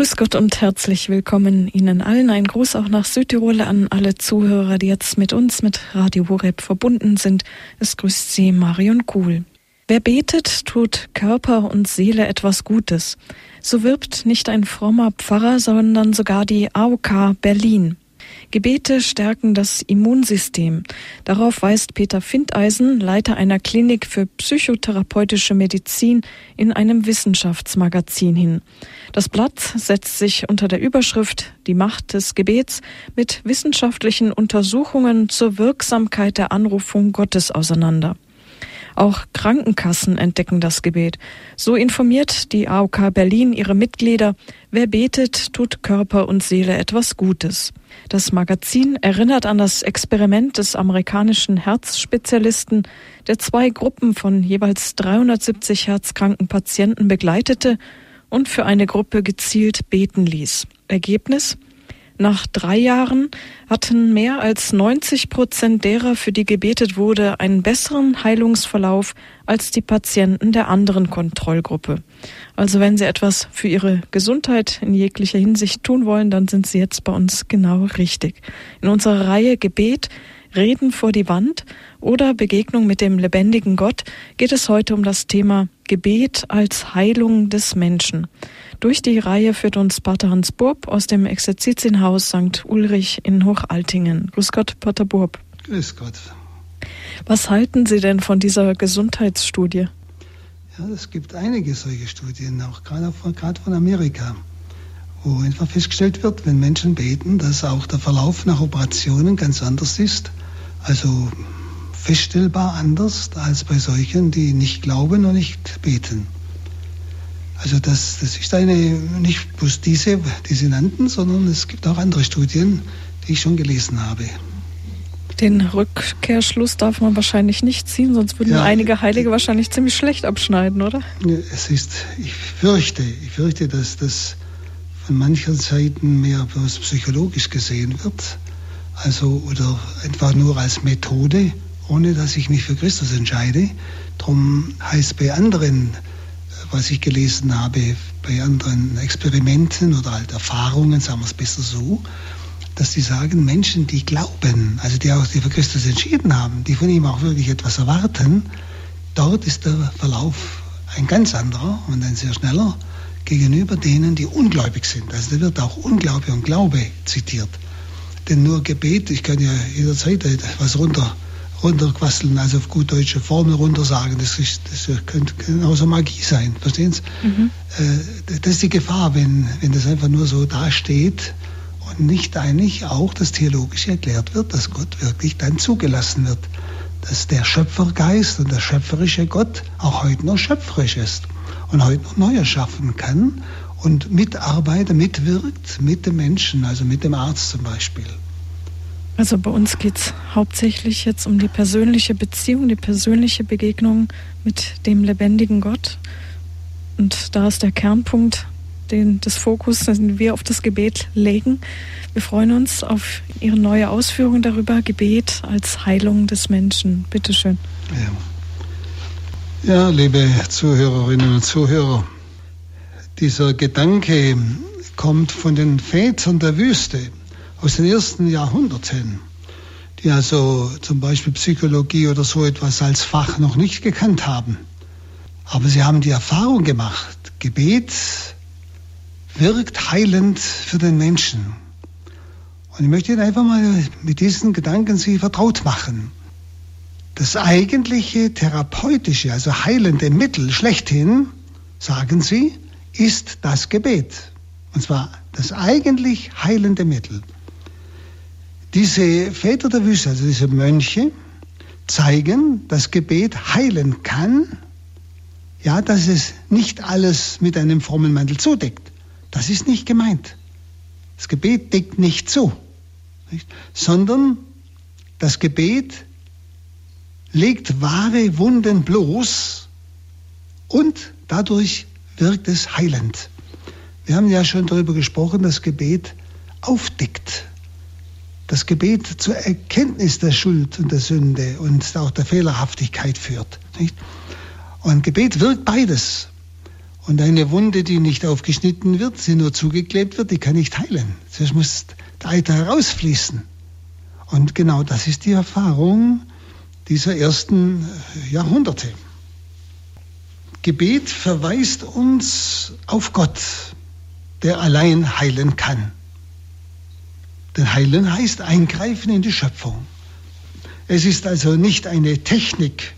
Grüß Gott und herzlich willkommen Ihnen allen. Ein Gruß auch nach Südtirol an alle Zuhörer, die jetzt mit uns mit Radio Horeb verbunden sind. Es grüßt Sie Marion Kuhl. Wer betet, tut Körper und Seele etwas Gutes. So wirbt nicht ein frommer Pfarrer, sondern sogar die AOK Berlin. Gebete stärken das Immunsystem. Darauf weist Peter Findeisen, Leiter einer Klinik für psychotherapeutische Medizin, in einem Wissenschaftsmagazin hin. Das Blatt setzt sich unter der Überschrift Die Macht des Gebets mit wissenschaftlichen Untersuchungen zur Wirksamkeit der Anrufung Gottes auseinander. Auch Krankenkassen entdecken das Gebet. So informiert die AOK Berlin ihre Mitglieder, wer betet, tut Körper und Seele etwas Gutes. Das Magazin erinnert an das Experiment des amerikanischen Herzspezialisten, der zwei Gruppen von jeweils 370 herzkranken Patienten begleitete und für eine Gruppe gezielt beten ließ. Ergebnis? Nach drei Jahren hatten mehr als 90 Prozent derer, für die gebetet wurde, einen besseren Heilungsverlauf als die Patienten der anderen Kontrollgruppe. Also wenn Sie etwas für Ihre Gesundheit in jeglicher Hinsicht tun wollen, dann sind Sie jetzt bei uns genau richtig. In unserer Reihe Gebet Reden vor die Wand oder Begegnung mit dem lebendigen Gott geht es heute um das Thema Gebet als Heilung des Menschen. Durch die Reihe führt uns Pater Hans Burb aus dem Exerzitienhaus St. Ulrich in Hochaltingen. Grüß Gott, Pater Burb. Grüß Gott. Was halten Sie denn von dieser Gesundheitsstudie? Ja, es gibt einige solche Studien, auch gerade von, gerade von Amerika, wo einfach festgestellt wird, wenn Menschen beten, dass auch der Verlauf nach Operationen ganz anders ist. Also feststellbar anders als bei solchen, die nicht glauben und nicht beten. Also das, das ist eine, nicht bloß diese, die Sie nannten, sondern es gibt auch andere Studien, die ich schon gelesen habe. Den Rückkehrschluss darf man wahrscheinlich nicht ziehen, sonst würden ja, einige Heilige wahrscheinlich ziemlich schlecht abschneiden, oder? Es ist, ich fürchte, ich fürchte, dass das von manchen Seiten mehr bloß psychologisch gesehen wird, also oder einfach nur als Methode, ohne dass ich mich für Christus entscheide. Darum heißt bei anderen was ich gelesen habe bei anderen Experimenten oder halt Erfahrungen, sagen wir es besser so, dass die sagen, Menschen, die glauben, also die auch die für Christus entschieden haben, die von ihm auch wirklich etwas erwarten, dort ist der Verlauf ein ganz anderer und ein sehr schneller gegenüber denen, die ungläubig sind. Also da wird auch Unglaube und Glaube zitiert. Denn nur Gebet, ich kann ja jederzeit was runter runterquasseln, also auf gut deutsche Formel runtersagen. Das, ist, das könnte genauso Magie sein, verstehen Sie? Mhm. Äh, das ist die Gefahr, wenn, wenn das einfach nur so dasteht und nicht eigentlich auch das Theologische erklärt wird, dass Gott wirklich dann zugelassen wird. Dass der Schöpfergeist und der schöpferische Gott auch heute noch schöpferisch ist und heute noch Neues schaffen kann und mitarbeitet, mitwirkt mit dem Menschen, also mit dem Arzt zum Beispiel. Also bei uns geht es hauptsächlich jetzt um die persönliche Beziehung, die persönliche Begegnung mit dem lebendigen Gott. Und da ist der Kernpunkt den, des Fokus, den wir auf das Gebet legen. Wir freuen uns auf Ihre neue Ausführung darüber, Gebet als Heilung des Menschen. Bitte schön. Ja. ja, liebe Zuhörerinnen und Zuhörer, dieser Gedanke kommt von den Vätern der Wüste aus den ersten Jahrhunderten, die also zum Beispiel Psychologie oder so etwas als Fach noch nicht gekannt haben. Aber sie haben die Erfahrung gemacht, Gebet wirkt heilend für den Menschen. Und ich möchte Ihnen einfach mal mit diesen Gedanken Sie vertraut machen. Das eigentliche therapeutische, also heilende Mittel schlechthin, sagen Sie, ist das Gebet. Und zwar das eigentlich heilende Mittel. Diese Väter der Wüste, also diese Mönche, zeigen, dass Gebet heilen kann, ja, dass es nicht alles mit einem frommen Mantel zudeckt. Das ist nicht gemeint. Das Gebet deckt nicht zu, nicht? sondern das Gebet legt wahre Wunden bloß und dadurch wirkt es heilend. Wir haben ja schon darüber gesprochen, dass Gebet aufdeckt das Gebet zur Erkenntnis der Schuld und der Sünde und auch der Fehlerhaftigkeit führt. Nicht? Und Gebet wirkt beides. Und eine Wunde, die nicht aufgeschnitten wird, sie nur zugeklebt wird, die kann nicht heilen. Zuerst muss der Eiter herausfließen. Und genau das ist die Erfahrung dieser ersten Jahrhunderte. Gebet verweist uns auf Gott, der allein heilen kann. Denn heilen heißt eingreifen in die Schöpfung. Es ist also nicht eine Technik,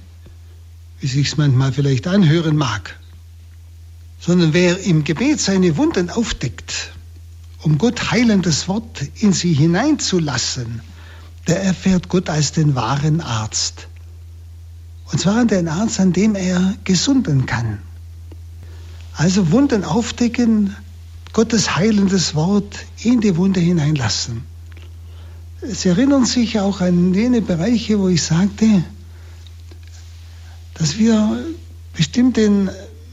wie sich es manchmal vielleicht anhören mag, sondern wer im Gebet seine Wunden aufdeckt, um Gott heilendes Wort in sie hineinzulassen, der erfährt Gott als den wahren Arzt. Und zwar den Arzt, an dem er gesunden kann. Also Wunden aufdecken, Gottes heilendes Wort in die Wunde hineinlassen. Sie erinnern sich auch an jene Bereiche, wo ich sagte, dass wir bestimmten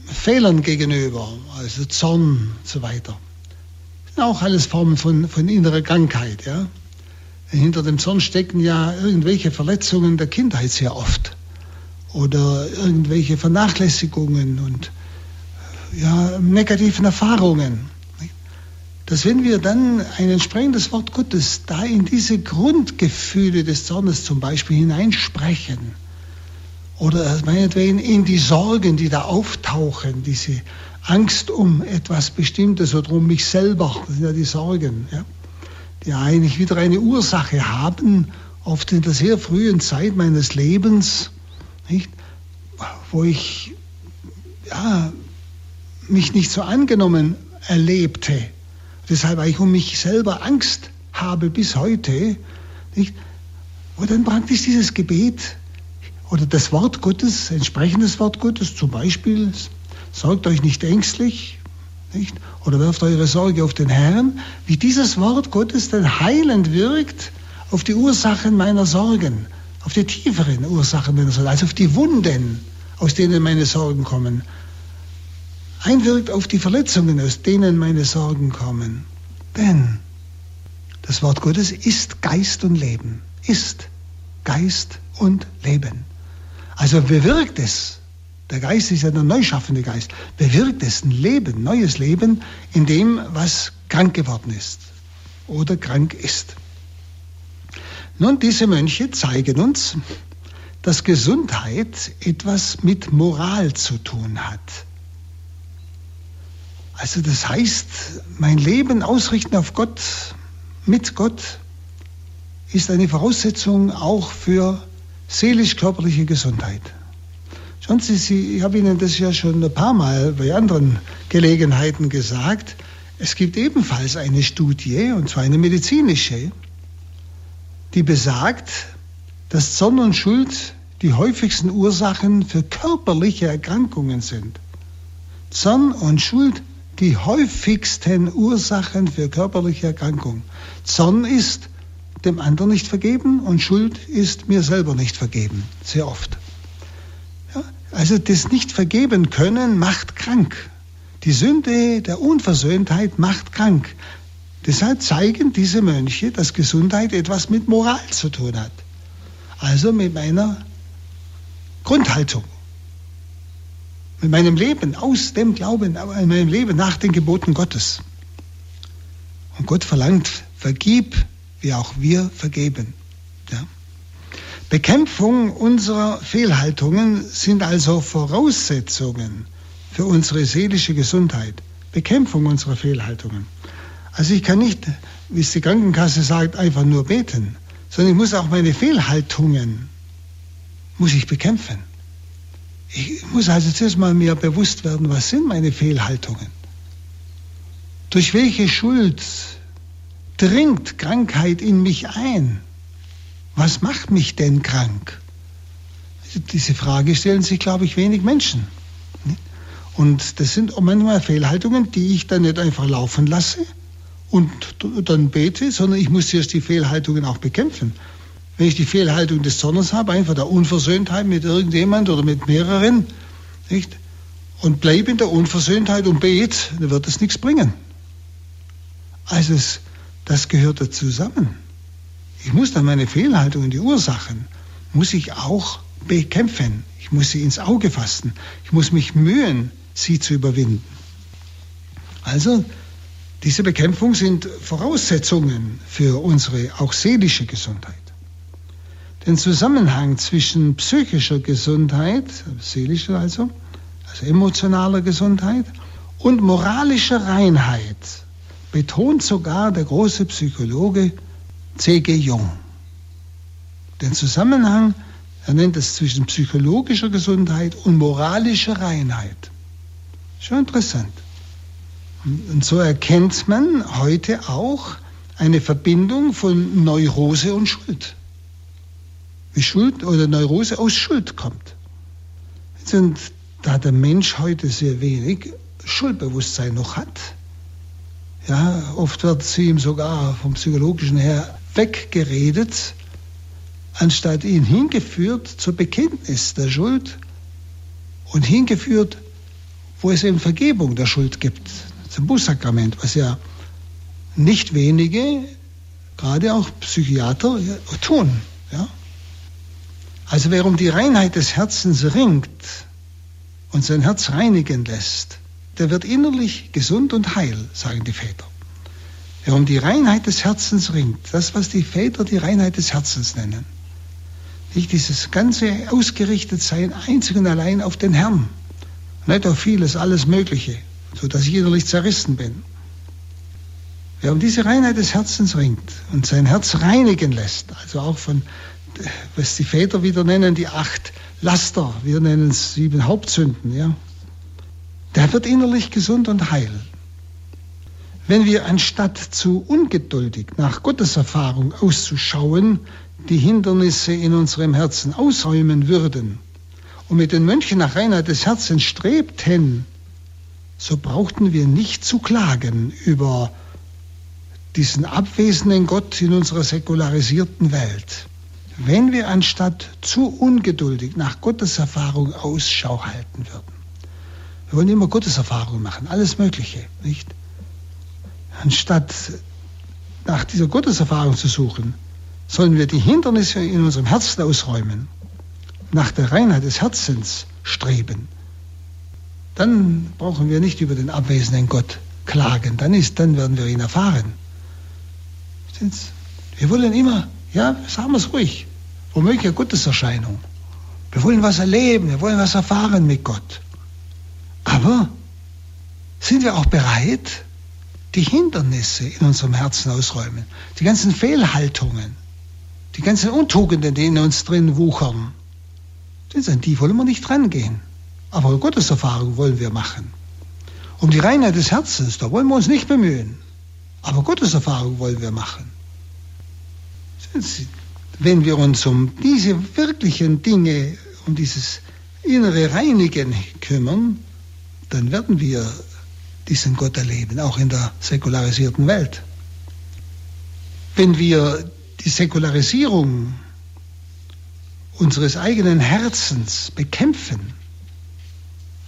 Fehlern gegenüber, also Zorn und so weiter, sind auch alles Formen von, von innerer Krankheit. Ja? Hinter dem Zorn stecken ja irgendwelche Verletzungen der Kindheit sehr oft oder irgendwelche Vernachlässigungen und ja, negativen Erfahrungen dass wenn wir dann ein entsprechendes Wort Gottes da in diese Grundgefühle des Zornes zum Beispiel hineinsprechen, oder meinetwegen in die Sorgen, die da auftauchen, diese Angst um etwas Bestimmtes oder um mich selber, das sind ja die Sorgen, ja, die eigentlich wieder eine Ursache haben, oft in der sehr frühen Zeit meines Lebens, nicht, wo ich ja, mich nicht so angenommen erlebte deshalb weil ich um mich selber Angst habe bis heute, nicht? wo dann praktisch dieses Gebet oder das Wort Gottes, entsprechendes Wort Gottes, zum Beispiel, sorgt euch nicht ängstlich, nicht? oder werft eure Sorge auf den Herrn, wie dieses Wort Gottes dann heilend wirkt auf die Ursachen meiner Sorgen, auf die tieferen Ursachen meiner Sorgen, also auf die Wunden, aus denen meine Sorgen kommen einwirkt auf die Verletzungen, aus denen meine Sorgen kommen. Denn das Wort Gottes ist Geist und Leben. Ist Geist und Leben. Also bewirkt es, der Geist ist ja der neuschaffende Geist, bewirkt es ein Leben, neues Leben in dem, was krank geworden ist oder krank ist. Nun, diese Mönche zeigen uns, dass Gesundheit etwas mit Moral zu tun hat. Also das heißt, mein Leben ausrichten auf Gott, mit Gott, ist eine Voraussetzung auch für seelisch-körperliche Gesundheit. Schauen Sie, Sie, ich habe Ihnen das ja schon ein paar Mal bei anderen Gelegenheiten gesagt. Es gibt ebenfalls eine Studie, und zwar eine medizinische, die besagt, dass Zorn und Schuld die häufigsten Ursachen für körperliche Erkrankungen sind. Zorn und Schuld die häufigsten Ursachen für körperliche Erkrankung. Zorn ist dem anderen nicht vergeben und Schuld ist mir selber nicht vergeben, sehr oft. Ja, also das nicht vergeben können macht krank. Die Sünde der Unversöhntheit macht krank. Deshalb zeigen diese Mönche, dass Gesundheit etwas mit Moral zu tun hat. Also mit meiner Grundhaltung mit meinem Leben aus dem Glauben, in meinem Leben nach den Geboten Gottes. Und Gott verlangt, vergib, wie auch wir vergeben. Ja. Bekämpfung unserer Fehlhaltungen sind also Voraussetzungen für unsere seelische Gesundheit. Bekämpfung unserer Fehlhaltungen. Also ich kann nicht, wie es die Krankenkasse sagt, einfach nur beten, sondern ich muss auch meine Fehlhaltungen, muss ich bekämpfen. Ich muss also zuerst mal mir bewusst werden, was sind meine Fehlhaltungen? Durch welche Schuld dringt Krankheit in mich ein? Was macht mich denn krank? Diese Frage stellen sich, glaube ich, wenig Menschen. Und das sind manchmal Fehlhaltungen, die ich dann nicht einfach laufen lasse und dann bete, sondern ich muss erst die Fehlhaltungen auch bekämpfen wenn ich die Fehlhaltung des Zornes habe, einfach der Unversöhntheit mit irgendjemand oder mit mehreren, nicht? Und bleibe in der Unversöhntheit und bete, dann wird es nichts bringen. Also es, das gehört da zusammen. Ich muss dann meine Fehlhaltungen, die Ursachen, muss ich auch bekämpfen. Ich muss sie ins Auge fassen. Ich muss mich mühen, sie zu überwinden. Also, diese Bekämpfung sind Voraussetzungen für unsere auch seelische Gesundheit. Den Zusammenhang zwischen psychischer Gesundheit, seelischer also, also emotionaler Gesundheit, und moralischer Reinheit betont sogar der große Psychologe C.G. Jung. Den Zusammenhang, er nennt es zwischen psychologischer Gesundheit und moralischer Reinheit. Schon interessant. Und so erkennt man heute auch eine Verbindung von Neurose und Schuld. Wie Schuld oder Neurose aus Schuld kommt. Und da der Mensch heute sehr wenig Schuldbewusstsein noch hat, ja, oft wird sie ihm sogar vom psychologischen her weggeredet, anstatt ihn hingeführt zur Bekenntnis der Schuld und hingeführt, wo es eben Vergebung der Schuld gibt, zum Bußsakrament, was ja nicht wenige, gerade auch Psychiater, tun. Ja? Also wer um die Reinheit des Herzens ringt und sein Herz reinigen lässt, der wird innerlich gesund und heil, sagen die Väter. Wer um die Reinheit des Herzens ringt, das, was die Väter die Reinheit des Herzens nennen, nicht dieses ganze ausgerichtet sein einzig und allein auf den Herrn, nicht auf vieles, alles Mögliche, so dass ich innerlich zerrissen bin. Wer um diese Reinheit des Herzens ringt und sein Herz reinigen lässt, also auch von, was die Väter wieder nennen, die acht Laster, wir nennen es sieben Hauptsünden, ja, der wird innerlich gesund und heil. Wenn wir anstatt zu ungeduldig nach Gotteserfahrung auszuschauen, die Hindernisse in unserem Herzen ausräumen würden und mit den Mönchen nach Reinheit des Herzens strebten, so brauchten wir nicht zu klagen über diesen abwesenden Gott in unserer säkularisierten Welt. Wenn wir anstatt zu ungeduldig nach Gotteserfahrung Ausschau halten würden. Wir wollen immer Gotteserfahrung machen, alles Mögliche, nicht? Anstatt nach dieser Gotteserfahrung zu suchen, sollen wir die Hindernisse in unserem Herzen ausräumen, nach der Reinheit des Herzens streben. Dann brauchen wir nicht über den abwesenden Gott klagen, dann, ist, dann werden wir ihn erfahren. Wir wollen immer, ja, sagen wir es ruhig, womöglich eine Gotteserscheinung. Wir wollen was erleben, wir wollen was erfahren mit Gott. Aber sind wir auch bereit, die Hindernisse in unserem Herzen ausräumen, die ganzen Fehlhaltungen, die ganzen Untugenden, die in uns drin wuchern, an die wollen wir nicht rangehen. Aber Gotteserfahrung wollen wir machen. Um die Reinheit des Herzens, da wollen wir uns nicht bemühen. Aber Gotteserfahrung wollen wir machen. Wenn wir uns um diese wirklichen Dinge, um dieses innere Reinigen kümmern, dann werden wir diesen Gott erleben, auch in der säkularisierten Welt. Wenn wir die Säkularisierung unseres eigenen Herzens bekämpfen,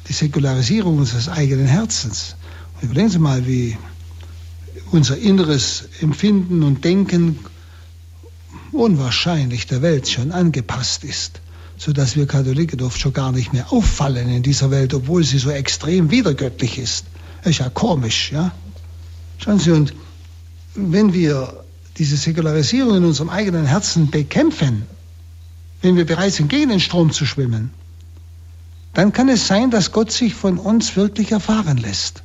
die Säkularisierung unseres eigenen Herzens, und überlegen Sie mal, wie unser inneres Empfinden und Denken unwahrscheinlich der Welt schon angepasst ist sodass wir Katholiken oft schon gar nicht mehr auffallen in dieser Welt, obwohl sie so extrem wiedergöttlich ist. Ist ja komisch, ja. Schauen Sie, und wenn wir diese Säkularisierung in unserem eigenen Herzen bekämpfen, wenn wir bereit sind, gegen den Strom zu schwimmen, dann kann es sein, dass Gott sich von uns wirklich erfahren lässt.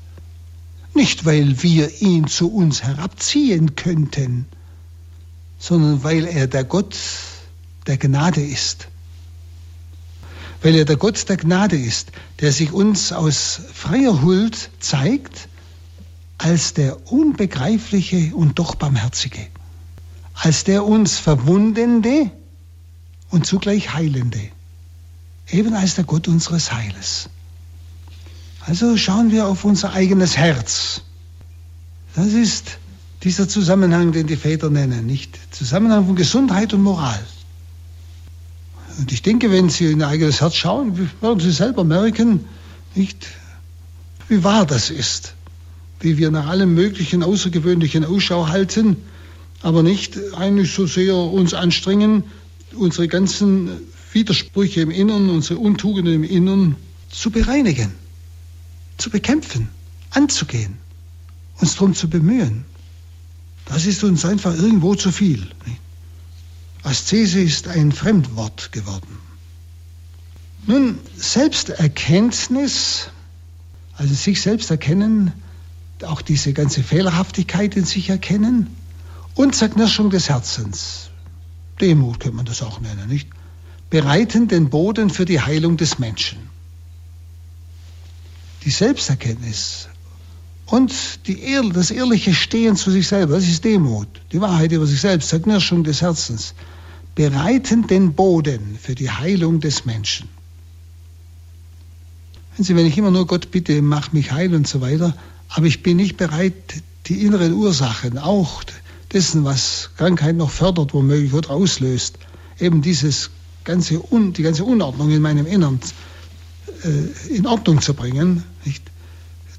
Nicht, weil wir ihn zu uns herabziehen könnten, sondern weil er der Gott der Gnade ist weil er der Gott der Gnade ist, der sich uns aus freier Huld zeigt als der unbegreifliche und doch barmherzige, als der uns verwundende und zugleich heilende, eben als der Gott unseres Heiles. Also schauen wir auf unser eigenes Herz. Das ist dieser Zusammenhang, den die Väter nennen, nicht Zusammenhang von Gesundheit und Moral. Und ich denke, wenn Sie in Ihr eigenes Herz schauen, werden Sie selber merken, nicht, wie wahr das ist. Wie wir nach allem möglichen Außergewöhnlichen Ausschau halten, aber nicht eigentlich so sehr uns anstrengen, unsere ganzen Widersprüche im Innern, unsere Untugenden im Innern zu bereinigen. zu bekämpfen, anzugehen, uns darum zu bemühen. Das ist uns einfach irgendwo zu viel. Aszese ist ein Fremdwort geworden. Nun, Selbsterkenntnis, also sich selbst erkennen, auch diese ganze Fehlerhaftigkeit in sich erkennen und Zerknirschung des Herzens. Demut könnte man das auch nennen, nicht? Bereiten den Boden für die Heilung des Menschen. Die Selbsterkenntnis und die das ehrliche Stehen zu sich selber, das ist Demut, die Wahrheit über sich selbst, Zerknirschung des Herzens, bereiten den Boden für die Heilung des Menschen. Wenn Sie, wenn ich immer nur Gott bitte, mach mich heil und so weiter, aber ich bin nicht bereit, die inneren Ursachen, auch dessen, was Krankheit noch fördert, womöglich oder auslöst, eben dieses ganze Un, die ganze Unordnung in meinem Innern äh, in Ordnung zu bringen, nicht?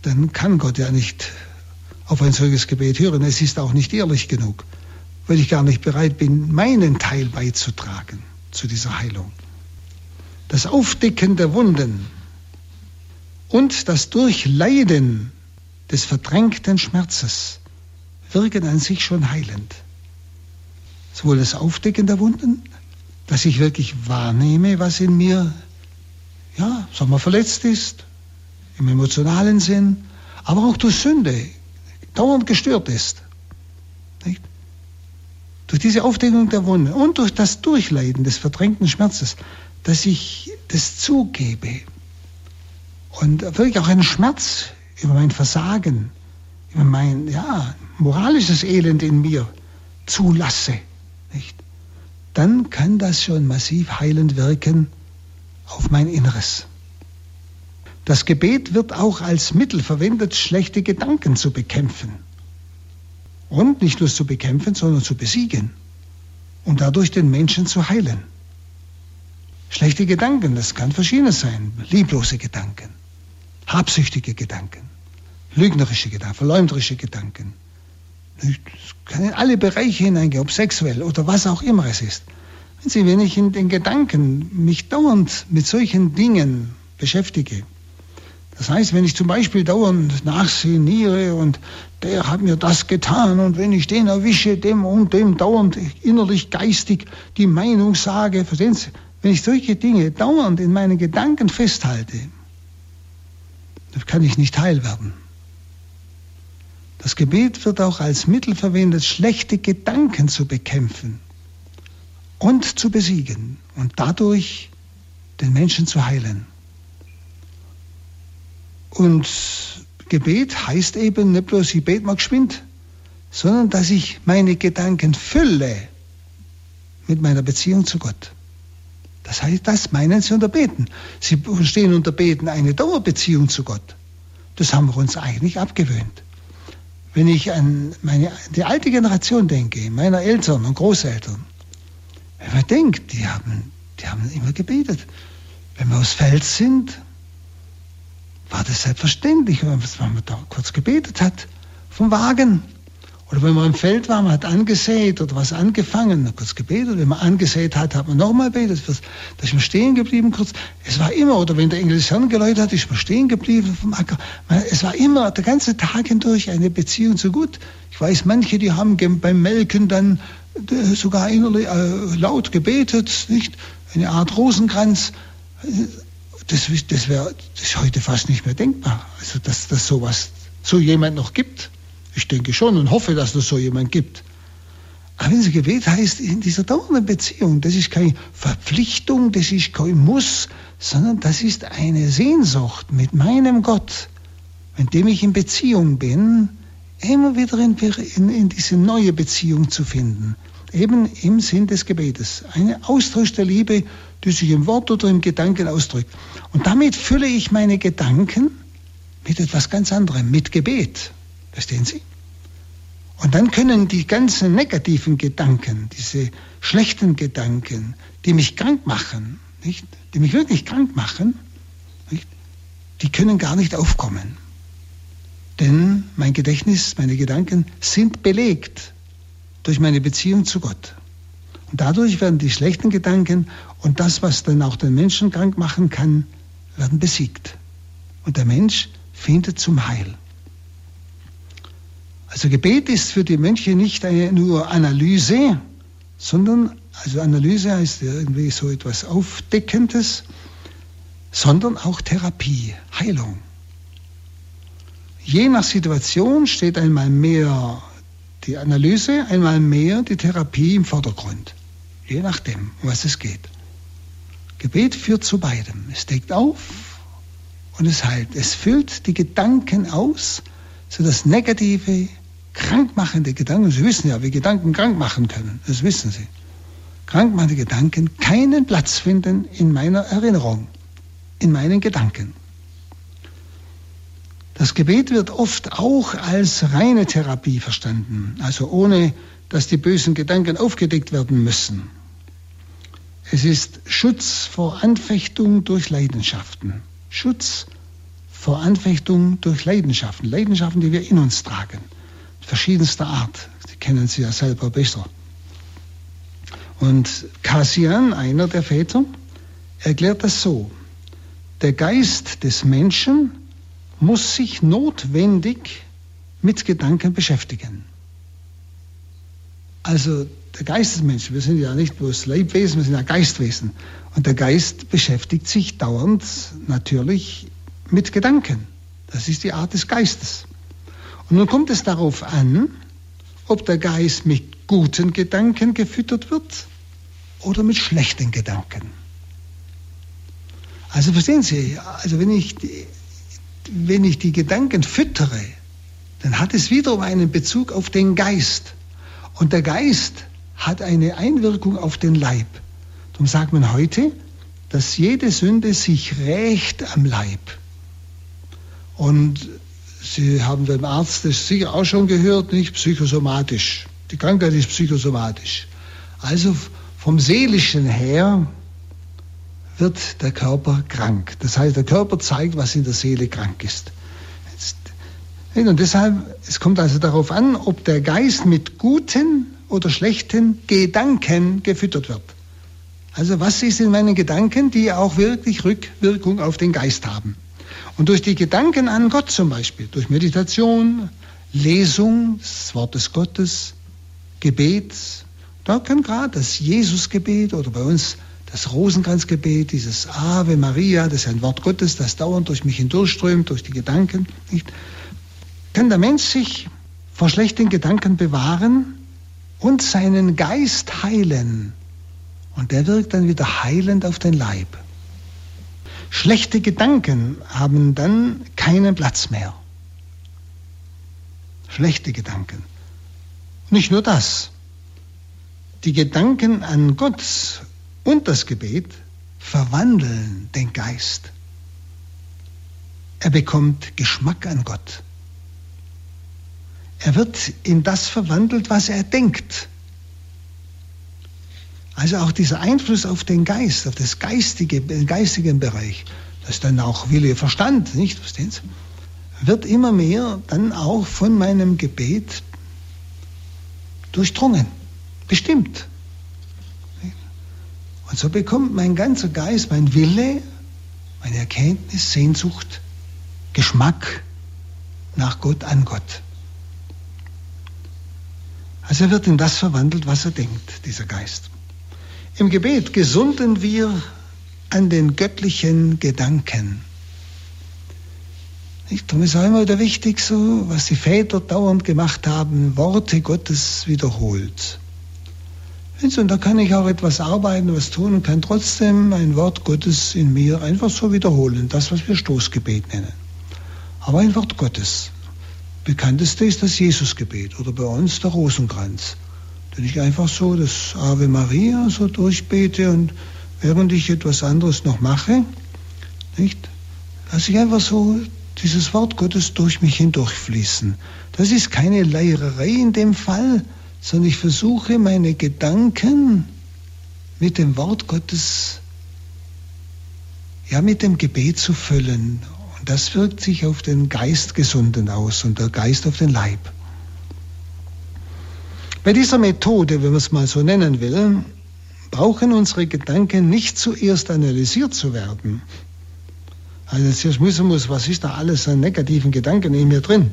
Dann kann Gott ja nicht auf ein solches Gebet hören. Es ist auch nicht ehrlich genug, weil ich gar nicht bereit bin, meinen Teil beizutragen zu dieser Heilung. Das Aufdecken der Wunden und das Durchleiden des verdrängten Schmerzes wirken an sich schon heilend. Sowohl das Aufdecken der Wunden, dass ich wirklich wahrnehme, was in mir, ja, sagen wir, verletzt ist, im emotionalen Sinn, aber auch durch Sünde dauernd gestört ist. Nicht? Durch diese Aufdeckung der Wunde und durch das Durchleiden des verdrängten Schmerzes, dass ich das zugebe und wirklich auch einen Schmerz über mein Versagen, über mein ja, moralisches Elend in mir zulasse, nicht? dann kann das schon massiv heilend wirken auf mein Inneres. Das Gebet wird auch als Mittel verwendet, schlechte Gedanken zu bekämpfen. Und nicht nur zu bekämpfen, sondern zu besiegen und dadurch den Menschen zu heilen. Schlechte Gedanken, das kann verschiedenes sein. Lieblose Gedanken, habsüchtige Gedanken, lügnerische Gedanken, verleumderische Gedanken. Das kann in alle Bereiche hineingehen, ob sexuell oder was auch immer es ist. Wenn ich in den Gedanken mich dauernd mit solchen Dingen beschäftige, das heißt, wenn ich zum Beispiel dauernd nachsinniere und der hat mir das getan und wenn ich den erwische, dem und dem dauernd innerlich geistig die Meinung sage, verstehen Sie, wenn ich solche Dinge dauernd in meinen Gedanken festhalte, dann kann ich nicht heil werden. Das Gebet wird auch als Mittel verwendet, schlechte Gedanken zu bekämpfen und zu besiegen und dadurch den Menschen zu heilen. Und Gebet heißt eben nicht bloß, ich bete mal geschwind, sondern dass ich meine Gedanken fülle mit meiner Beziehung zu Gott. Das heißt, das meinen Sie unter Beten. Sie verstehen unter Beten eine Dauerbeziehung zu Gott. Das haben wir uns eigentlich abgewöhnt. Wenn ich an meine, die alte Generation denke, meiner Eltern und Großeltern, wenn man denkt, die haben, die haben immer gebetet. Wenn wir aufs Feld sind, war das selbstverständlich, wenn man da kurz gebetet hat, vom Wagen. Oder wenn man im Feld war, man hat angesät oder was angefangen, kurz gebetet. Wenn man angesät hat, hat man nochmal gebetet. Da ist man stehen geblieben kurz. Es war immer, oder wenn der Engel des Herrn geläutet hat, ist man stehen geblieben vom Acker. Es war immer der ganze Tag hindurch eine Beziehung zu Gott. Ich weiß, manche, die haben beim Melken dann äh, sogar innerlich, äh, laut gebetet, nicht? Eine Art Rosenkranz das, das wäre das ist heute fast nicht mehr denkbar. Also, dass das sowas, so jemand noch gibt. Ich denke schon und hoffe, dass es so jemand gibt. Aber wenn es Gebet heißt, in dieser dauernden Beziehung, das ist keine Verpflichtung, das ist kein Muss, sondern das ist eine Sehnsucht mit meinem Gott, mit dem ich in Beziehung bin, immer wieder in, in, in diese neue Beziehung zu finden. Eben im Sinn des Gebetes. Ein Austausch der Liebe die sich im Wort oder im Gedanken ausdrückt. Und damit fülle ich meine Gedanken mit etwas ganz anderem, mit Gebet. Verstehen Sie? Und dann können die ganzen negativen Gedanken, diese schlechten Gedanken, die mich krank machen, nicht? die mich wirklich krank machen, nicht? die können gar nicht aufkommen. Denn mein Gedächtnis, meine Gedanken sind belegt durch meine Beziehung zu Gott. Und dadurch werden die schlechten Gedanken und das, was dann auch den Menschen krank machen kann, werden besiegt. Und der Mensch findet zum Heil. Also Gebet ist für die Mönche nicht nur Analyse, sondern, also Analyse heißt irgendwie so etwas Aufdeckendes, sondern auch Therapie, Heilung. Je nach Situation steht einmal mehr die Analyse, einmal mehr die Therapie im Vordergrund. Je nachdem, um was es geht. Gebet führt zu beidem. Es deckt auf und es heilt. Es füllt die Gedanken aus, sodass negative, krankmachende Gedanken, Sie wissen ja, wie Gedanken krank machen können, das wissen Sie. Krankmachende Gedanken keinen Platz finden in meiner Erinnerung, in meinen Gedanken. Das Gebet wird oft auch als reine Therapie verstanden, also ohne dass die bösen Gedanken aufgedeckt werden müssen. Es ist Schutz vor Anfechtung durch Leidenschaften. Schutz vor Anfechtung durch Leidenschaften. Leidenschaften, die wir in uns tragen. Verschiedenster Art. Sie kennen sie ja selber besser. Und Cassian, einer der Väter, erklärt das so. Der Geist des Menschen muss sich notwendig mit Gedanken beschäftigen. Also der Geist wir sind ja nicht bloß Leibwesen, wir sind ja Geistwesen. Und der Geist beschäftigt sich dauernd natürlich mit Gedanken. Das ist die Art des Geistes. Und nun kommt es darauf an, ob der Geist mit guten Gedanken gefüttert wird oder mit schlechten Gedanken. Also verstehen Sie, also wenn ich wenn ich die Gedanken füttere, dann hat es wiederum einen Bezug auf den Geist. Und der Geist hat eine Einwirkung auf den Leib. Darum sagt man heute, dass jede Sünde sich rächt am Leib. Und Sie haben beim Arzt das sicher auch schon gehört, nicht psychosomatisch. Die Krankheit ist psychosomatisch. Also vom Seelischen her wird der Körper krank. Das heißt, der Körper zeigt, was in der Seele krank ist. Und deshalb, es kommt also darauf an, ob der Geist mit guten oder schlechten Gedanken gefüttert wird. Also was ist in meinen Gedanken, die auch wirklich Rückwirkung auf den Geist haben. Und durch die Gedanken an Gott zum Beispiel, durch Meditation, Lesung des Wortes Gottes, Gebet, da kann gerade das Jesusgebet oder bei uns das Rosenkranzgebet, dieses Ave Maria, das ist ein Wort Gottes, das dauernd durch mich hindurchströmt, durch die Gedanken, nicht? kann der Mensch sich vor schlechten Gedanken bewahren und seinen Geist heilen. Und der wirkt dann wieder heilend auf den Leib. Schlechte Gedanken haben dann keinen Platz mehr. Schlechte Gedanken. Nicht nur das. Die Gedanken an Gott und das Gebet verwandeln den Geist. Er bekommt Geschmack an Gott. Er wird in das verwandelt, was er denkt. Also auch dieser Einfluss auf den Geist, auf das geistige, den geistigen Bereich, das ist dann auch Wille, Verstand, nicht, verstehen Sie? Wird immer mehr dann auch von meinem Gebet durchdrungen, bestimmt. Und so bekommt mein ganzer Geist, mein Wille, meine Erkenntnis, Sehnsucht, Geschmack nach Gott, an Gott. Also er wird in das verwandelt, was er denkt, dieser Geist. Im Gebet gesunden wir an den göttlichen Gedanken. Darum ist auch immer wieder wichtig, so, was die Väter dauernd gemacht haben, Worte Gottes wiederholt. Und da kann ich auch etwas arbeiten, was tun und kann trotzdem ein Wort Gottes in mir einfach so wiederholen, das, was wir Stoßgebet nennen. Aber ein Wort Gottes bekannteste ist das Jesusgebet oder bei uns der Rosenkranz. Wenn ich einfach so das Ave Maria so durchbete und während ich etwas anderes noch mache, nicht, lasse ich einfach so dieses Wort Gottes durch mich hindurchfließen. Das ist keine Leierei in dem Fall, sondern ich versuche meine Gedanken mit dem Wort Gottes, ja mit dem Gebet zu füllen das wirkt sich auf den Geist gesunden aus und der Geist auf den Leib. Bei dieser Methode, wenn man es mal so nennen will, brauchen unsere Gedanken nicht zuerst analysiert zu werden. Also zuerst müssen muss, was ist da alles an negativen Gedanken in mir drin,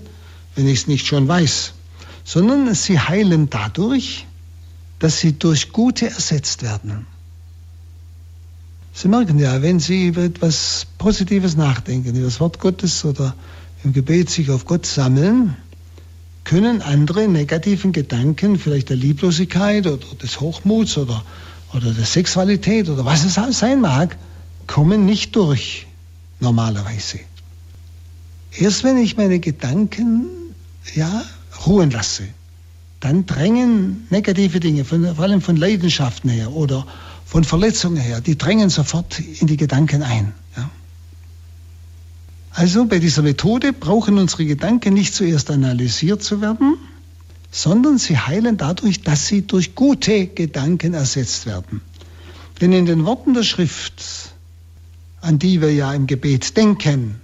wenn ich es nicht schon weiß. Sondern sie heilen dadurch, dass sie durch Gute ersetzt werden. Sie merken ja, wenn Sie über etwas Positives nachdenken, über das Wort Gottes oder im Gebet sich auf Gott sammeln, können andere negativen Gedanken, vielleicht der Lieblosigkeit oder des Hochmuts oder, oder der Sexualität oder was es auch sein mag, kommen nicht durch normalerweise. Erst wenn ich meine Gedanken ja, ruhen lasse, dann drängen negative Dinge, von, vor allem von Leidenschaften her oder von Verletzungen her, die drängen sofort in die Gedanken ein. Ja. Also bei dieser Methode brauchen unsere Gedanken nicht zuerst analysiert zu werden, sondern sie heilen dadurch, dass sie durch gute Gedanken ersetzt werden. Denn in den Worten der Schrift, an die wir ja im Gebet denken,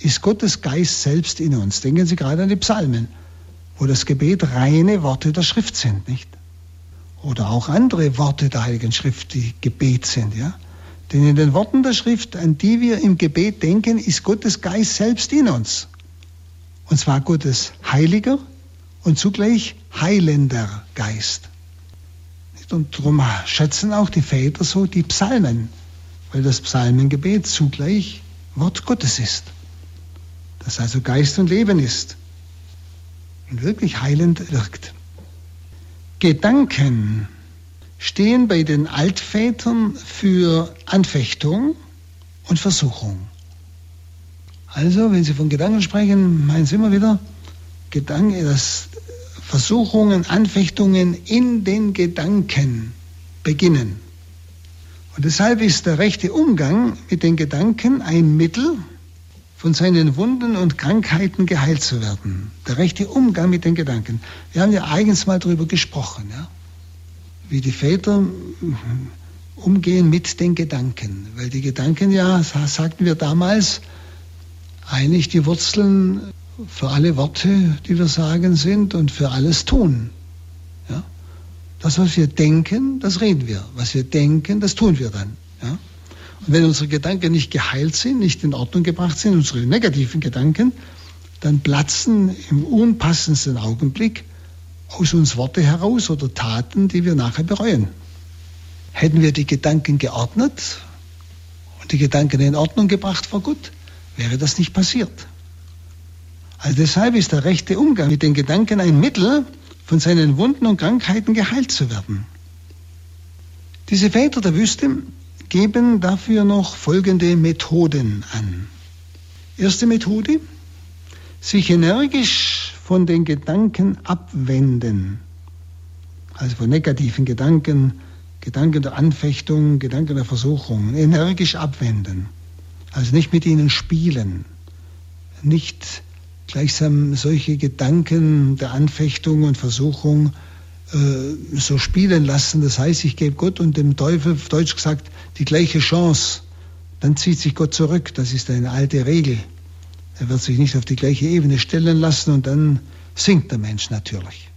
ist Gottes Geist selbst in uns. Denken Sie gerade an die Psalmen, wo das Gebet reine Worte der Schrift sind, nicht? Oder auch andere Worte der Heiligen Schrift, die Gebet sind, ja? Denn in den Worten der Schrift, an die wir im Gebet denken, ist Gottes Geist selbst in uns. Und zwar Gottes heiliger und zugleich heilender Geist. Und darum schätzen auch die Väter so die Psalmen, weil das Psalmengebet zugleich Wort Gottes ist. Das also Geist und Leben ist und wirklich heilend wirkt. Gedanken stehen bei den Altvätern für Anfechtung und Versuchung. Also, wenn Sie von Gedanken sprechen, meinen Sie immer wieder Gedanken, dass Versuchungen, Anfechtungen in den Gedanken beginnen. Und deshalb ist der rechte Umgang mit den Gedanken ein Mittel, von seinen Wunden und Krankheiten geheilt zu werden. Der rechte Umgang mit den Gedanken. Wir haben ja eigens mal darüber gesprochen. Ja? wie die Väter umgehen mit den Gedanken. Weil die Gedanken ja, sagten wir damals, eigentlich die Wurzeln für alle Worte, die wir sagen, sind und für alles tun. Ja? Das, was wir denken, das reden wir. Was wir denken, das tun wir dann. Ja? Wenn unsere Gedanken nicht geheilt sind, nicht in Ordnung gebracht sind, unsere negativen Gedanken, dann platzen im unpassendsten Augenblick aus uns Worte heraus oder Taten, die wir nachher bereuen. Hätten wir die Gedanken geordnet und die Gedanken in Ordnung gebracht vor Gott, wäre das nicht passiert. Also deshalb ist der rechte Umgang mit den Gedanken ein Mittel, von seinen Wunden und Krankheiten geheilt zu werden. Diese Väter der Wüste geben dafür noch folgende Methoden an. Erste Methode, sich energisch von den Gedanken abwenden. Also von negativen Gedanken, Gedanken der Anfechtung, Gedanken der Versuchung, energisch abwenden. Also nicht mit ihnen spielen, nicht gleichsam solche Gedanken der Anfechtung und Versuchung äh, so spielen lassen. Das heißt, ich gebe Gott und dem Teufel, Deutsch gesagt, die gleiche Chance. Dann zieht sich Gott zurück. Das ist eine alte Regel. Er wird sich nicht auf die gleiche Ebene stellen lassen und dann sinkt der Mensch natürlich.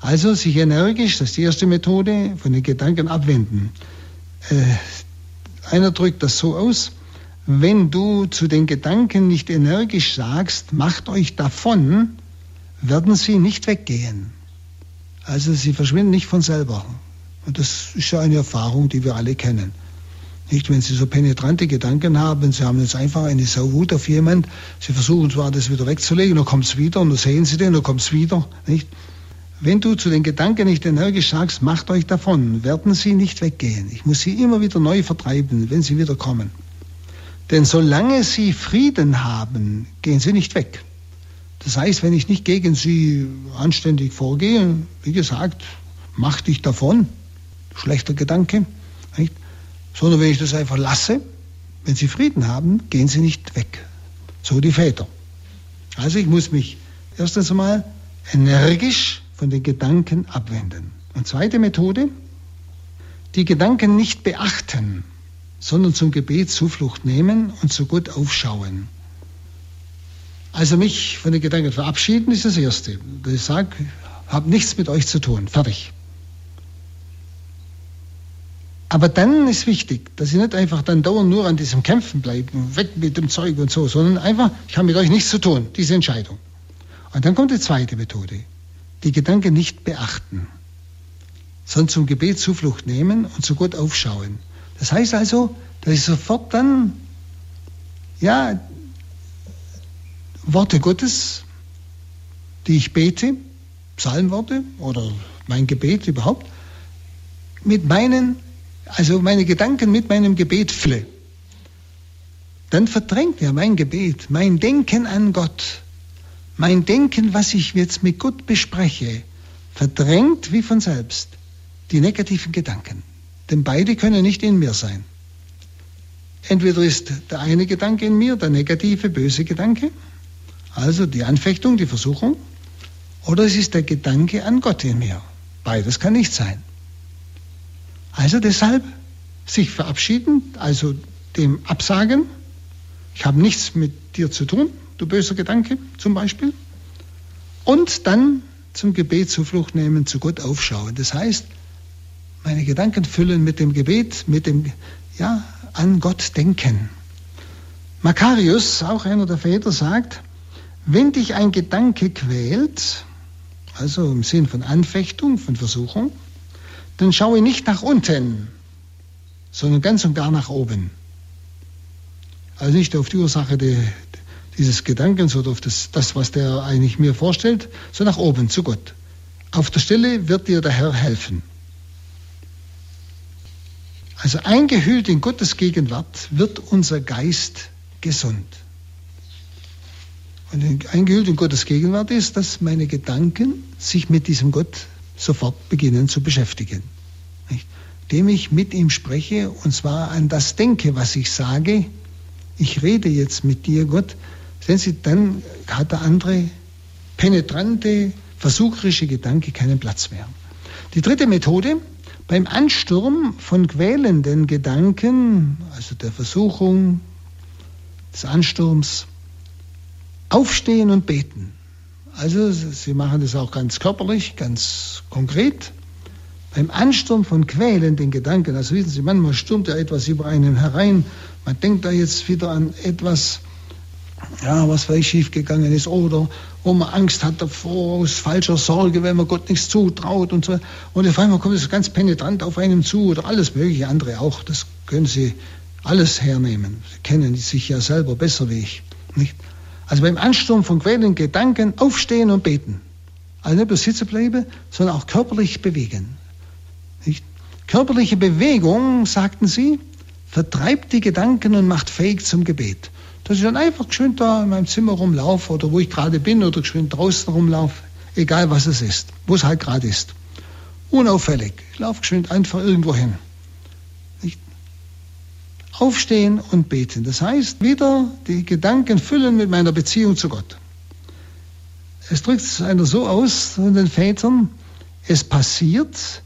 Also sich energisch, das ist die erste Methode, von den Gedanken abwenden. Äh, einer drückt das so aus, wenn du zu den Gedanken nicht energisch sagst, macht euch davon, werden sie nicht weggehen. Also sie verschwinden nicht von selber. Und das ist ja eine Erfahrung, die wir alle kennen. Nicht, wenn Sie so penetrante Gedanken haben, Sie haben jetzt einfach eine Sauwut auf jemand, Sie versuchen zwar das wieder wegzulegen, dann kommt es wieder und dann sehen Sie den, dann kommt es wieder, nicht? Wenn du zu den Gedanken nicht energisch sagst, macht euch davon, werden sie nicht weggehen. Ich muss sie immer wieder neu vertreiben, wenn sie wieder kommen. Denn solange sie Frieden haben, gehen sie nicht weg. Das heißt, wenn ich nicht gegen sie anständig vorgehe, wie gesagt, mach dich davon, schlechter Gedanke, nicht? sondern wenn ich das einfach lasse, wenn sie Frieden haben, gehen sie nicht weg. So die Väter. Also ich muss mich erstens einmal energisch von den Gedanken abwenden. Und zweite Methode, die Gedanken nicht beachten, sondern zum Gebet Zuflucht nehmen und zu Gott aufschauen. Also mich von den Gedanken verabschieden ist das Erste. Ich sage, habe nichts mit euch zu tun. Fertig. Aber dann ist wichtig, dass Sie nicht einfach dann dauernd nur an diesem Kämpfen bleiben, weg mit dem Zeug und so, sondern einfach, ich habe mit euch nichts zu tun, diese Entscheidung. Und dann kommt die zweite Methode, die Gedanken nicht beachten, sondern zum Gebet Zuflucht nehmen und zu Gott aufschauen. Das heißt also, dass ich sofort dann, ja, Worte Gottes, die ich bete, Psalmworte oder mein Gebet überhaupt, mit meinen, also meine Gedanken mit meinem Gebet fülle. Dann verdrängt er mein Gebet, mein Denken an Gott, mein Denken, was ich jetzt mit Gott bespreche, verdrängt wie von selbst die negativen Gedanken. Denn beide können nicht in mir sein. Entweder ist der eine Gedanke in mir der negative, böse Gedanke, also die Anfechtung, die Versuchung, oder es ist der Gedanke an Gott in mir. Beides kann nicht sein. Also deshalb sich verabschieden, also dem absagen, ich habe nichts mit dir zu tun, du böser Gedanke zum Beispiel, und dann zum Gebet Zuflucht nehmen, zu Gott aufschauen. Das heißt, meine Gedanken füllen mit dem Gebet, mit dem, ja, an Gott denken. Makarius, auch einer der Väter, sagt, wenn dich ein Gedanke quält, also im Sinn von Anfechtung, von Versuchung, dann schaue nicht nach unten, sondern ganz und gar nach oben. Also nicht auf die Ursache de, dieses Gedankens oder auf das, das, was der eigentlich mir vorstellt, sondern nach oben, zu Gott. Auf der Stelle wird dir der Herr helfen. Also eingehüllt in Gottes Gegenwart wird unser Geist gesund. Eingehüllt in Gottes Gegenwart ist, dass meine Gedanken sich mit diesem Gott sofort beginnen zu beschäftigen. Nicht? Dem ich mit ihm spreche und zwar an das denke, was ich sage. Ich rede jetzt mit dir, Gott. Sehen Sie, dann hat der andere penetrante, versucherische Gedanke keinen Platz mehr. Die dritte Methode, beim Ansturm von quälenden Gedanken, also der Versuchung, des Ansturms, aufstehen und beten. Also sie machen das auch ganz körperlich, ganz konkret. Beim Ansturm von quälenden Gedanken, also wissen Sie, manchmal stürmt ja etwas über einen herein, man denkt da jetzt wieder an etwas, ja, was vielleicht schiefgegangen ist oder wo man Angst hat davor, aus falscher Sorge, wenn man Gott nichts zutraut und so. Und auf einmal kommt es ganz penetrant auf einem zu oder alles mögliche andere auch. Das können Sie alles hernehmen. Sie kennen sich ja selber besser wie ich. Nicht? Also beim Ansturm von quälenden Gedanken aufstehen und beten. Also nicht bloß sitzen bleiben, sondern auch körperlich bewegen. Nicht? Körperliche Bewegung, sagten sie, vertreibt die Gedanken und macht fähig zum Gebet. Dass ich dann einfach schön da in meinem Zimmer rumlaufe oder wo ich gerade bin oder schön draußen rumlaufe, egal was es ist, wo es halt gerade ist. Unauffällig. Ich laufe schön einfach irgendwo hin. Aufstehen und beten. Das heißt, wieder die Gedanken füllen mit meiner Beziehung zu Gott. Es drückt es einer so aus von den Vätern, es passiert,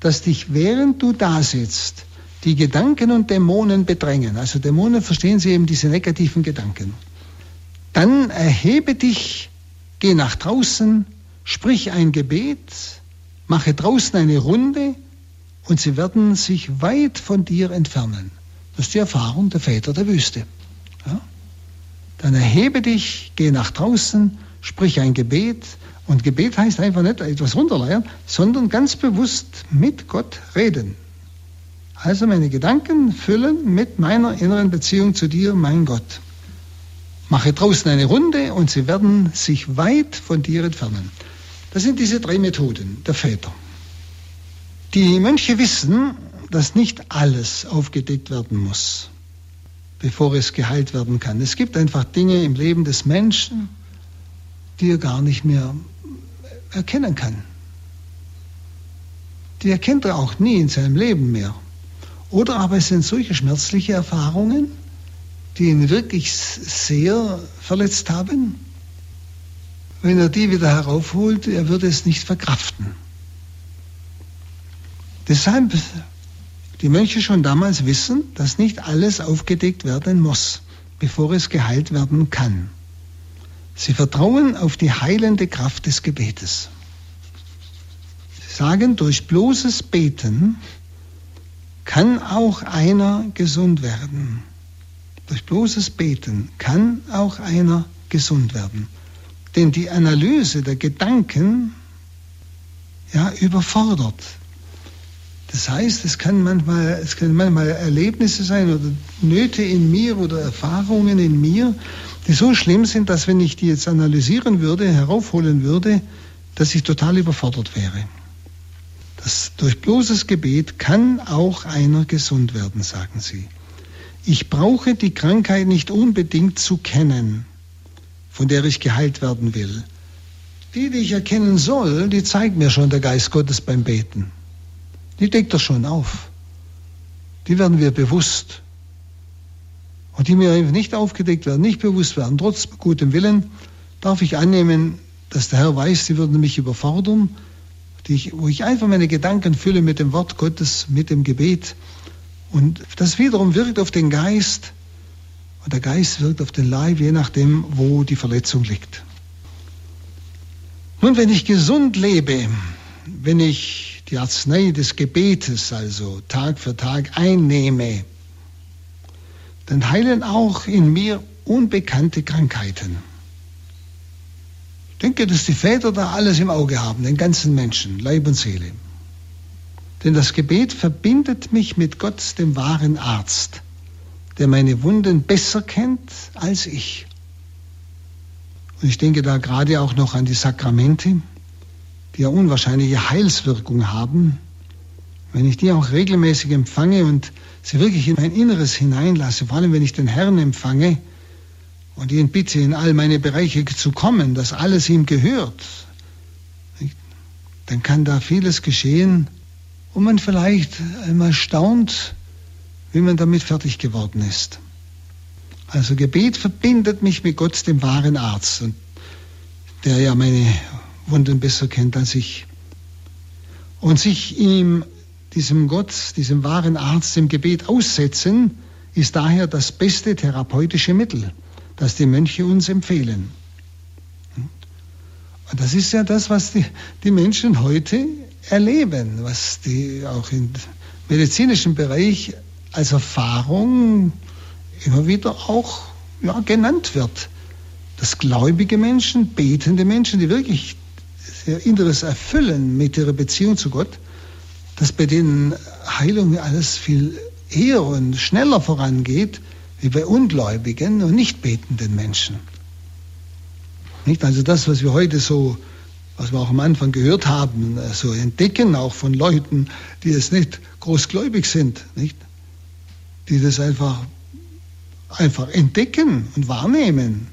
dass dich während du da sitzt, die Gedanken und Dämonen bedrängen. Also Dämonen verstehen Sie eben diese negativen Gedanken. Dann erhebe dich, geh nach draußen, sprich ein Gebet, mache draußen eine Runde und sie werden sich weit von dir entfernen. Das ist die Erfahrung der Väter der Wüste. Ja? Dann erhebe dich, geh nach draußen, sprich ein Gebet. Und Gebet heißt einfach nicht etwas runterleiern, sondern ganz bewusst mit Gott reden. Also meine Gedanken füllen mit meiner inneren Beziehung zu dir, mein Gott. Mache draußen eine Runde und sie werden sich weit von dir entfernen. Das sind diese drei Methoden der Väter. Die Mönche wissen, dass nicht alles aufgedeckt werden muss, bevor es geheilt werden kann. Es gibt einfach Dinge im Leben des Menschen, die er gar nicht mehr erkennen kann. Die erkennt er auch nie in seinem Leben mehr. Oder aber es sind solche schmerzliche Erfahrungen, die ihn wirklich sehr verletzt haben. Wenn er die wieder heraufholt, er würde es nicht verkraften. Deshalb die Mönche schon damals wissen, dass nicht alles aufgedeckt werden muss, bevor es geheilt werden kann. Sie vertrauen auf die heilende Kraft des Gebetes. Sie sagen, durch bloßes Beten kann auch einer gesund werden. Durch bloßes Beten kann auch einer gesund werden. Denn die Analyse der Gedanken ja, überfordert. Das heißt, es kann manchmal, es können manchmal Erlebnisse sein oder Nöte in mir oder Erfahrungen in mir, die so schlimm sind, dass wenn ich die jetzt analysieren würde, heraufholen würde, dass ich total überfordert wäre. Das, durch bloßes Gebet kann auch einer gesund werden, sagen sie. Ich brauche die Krankheit nicht unbedingt zu kennen, von der ich geheilt werden will. Die, die ich erkennen soll, die zeigt mir schon der Geist Gottes beim Beten. Die deckt er schon auf. Die werden wir bewusst. Und die mir nicht aufgedeckt werden, nicht bewusst werden, trotz gutem Willen, darf ich annehmen, dass der Herr weiß, sie würden mich überfordern, ich, wo ich einfach meine Gedanken fülle mit dem Wort Gottes, mit dem Gebet. Und das wiederum wirkt auf den Geist und der Geist wirkt auf den Leib, je nachdem, wo die Verletzung liegt. Nun, wenn ich gesund lebe, wenn ich die Arznei des Gebetes, also Tag für Tag einnehme, dann heilen auch in mir unbekannte Krankheiten. Ich denke, dass die Väter da alles im Auge haben, den ganzen Menschen, Leib und Seele. Denn das Gebet verbindet mich mit Gott, dem wahren Arzt, der meine Wunden besser kennt als ich. Und ich denke da gerade auch noch an die Sakramente, die ja unwahrscheinliche Heilswirkung haben. Wenn ich die auch regelmäßig empfange und sie wirklich in mein Inneres hineinlasse, vor allem wenn ich den Herrn empfange und ihn bitte, in all meine Bereiche zu kommen, dass alles ihm gehört, dann kann da vieles geschehen, wo man vielleicht einmal staunt, wie man damit fertig geworden ist. Also Gebet verbindet mich mit Gott, dem wahren Arzt, und der ja meine Wunden besser kennt als ich. Und sich ihm, diesem Gott, diesem wahren Arzt, dem Gebet aussetzen, ist daher das beste therapeutische Mittel, das die Mönche uns empfehlen. Und das ist ja das, was die, die Menschen heute erleben, was die auch im medizinischen Bereich als Erfahrung immer wieder auch ja, genannt wird. Dass gläubige Menschen, betende Menschen, die wirklich ihr Inneres erfüllen mit ihrer Beziehung zu Gott, dass bei denen Heilung alles viel eher und schneller vorangeht wie bei ungläubigen und nicht betenden Menschen. Nicht? Also das, was wir heute so, was wir auch am Anfang gehört haben, so entdecken, auch von Leuten, die es nicht großgläubig sind, nicht? die das einfach einfach entdecken und wahrnehmen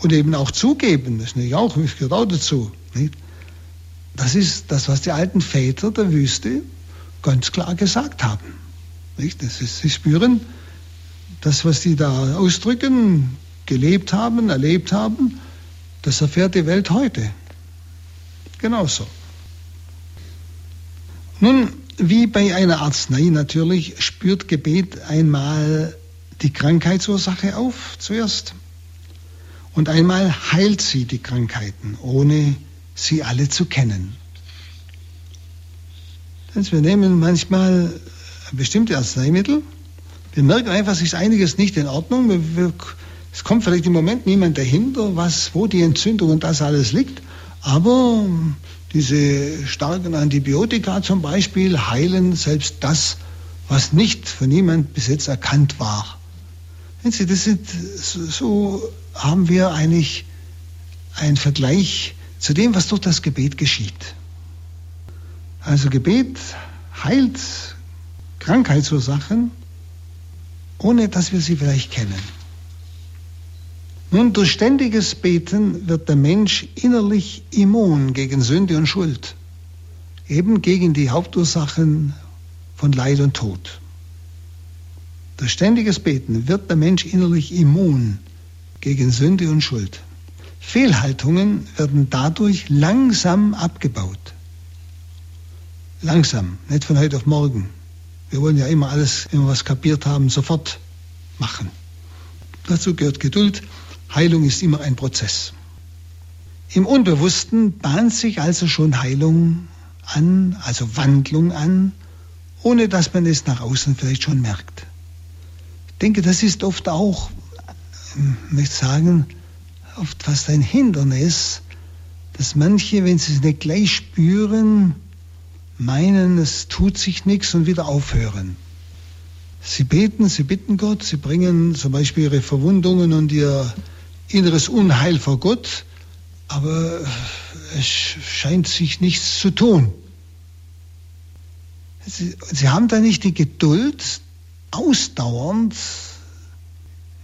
und eben auch zugeben. Das nicht auch, das gehört auch dazu. Nicht? Das ist das, was die alten Väter der Wüste ganz klar gesagt haben. Nicht? Das ist, sie spüren, das, was sie da ausdrücken, gelebt haben, erlebt haben, das erfährt die Welt heute. Genauso. Nun, wie bei einer Arznei natürlich, spürt Gebet einmal die Krankheitsursache auf zuerst und einmal heilt sie die Krankheiten, ohne sie alle zu kennen. wir nehmen manchmal bestimmte Arzneimittel, wir merken einfach, es ist einiges nicht in Ordnung, es kommt vielleicht im Moment niemand dahinter, was, wo die Entzündung und das alles liegt, aber diese starken Antibiotika zum Beispiel heilen selbst das, was nicht von niemand bis jetzt erkannt war. Sie, das sind, so haben wir eigentlich einen Vergleich zu dem, was durch das Gebet geschieht. Also Gebet heilt Krankheitsursachen, ohne dass wir sie vielleicht kennen. Nun, durch ständiges Beten wird der Mensch innerlich immun gegen Sünde und Schuld, eben gegen die Hauptursachen von Leid und Tod. Durch ständiges Beten wird der Mensch innerlich immun gegen Sünde und Schuld. Fehlhaltungen werden dadurch langsam abgebaut. Langsam, nicht von heute auf morgen. Wir wollen ja immer alles, wenn wir was kapiert haben, sofort machen. Dazu gehört Geduld. Heilung ist immer ein Prozess. Im Unbewussten bahnt sich also schon Heilung an, also Wandlung an, ohne dass man es nach außen vielleicht schon merkt. Ich denke, das ist oft auch, ähm, ich möchte sagen, oft fast ein Hindernis, dass manche, wenn sie es nicht gleich spüren, meinen, es tut sich nichts und wieder aufhören. Sie beten, sie bitten Gott, sie bringen zum Beispiel ihre Verwundungen und ihr inneres Unheil vor Gott, aber es scheint sich nichts zu tun. Sie, sie haben da nicht die Geduld, ausdauernd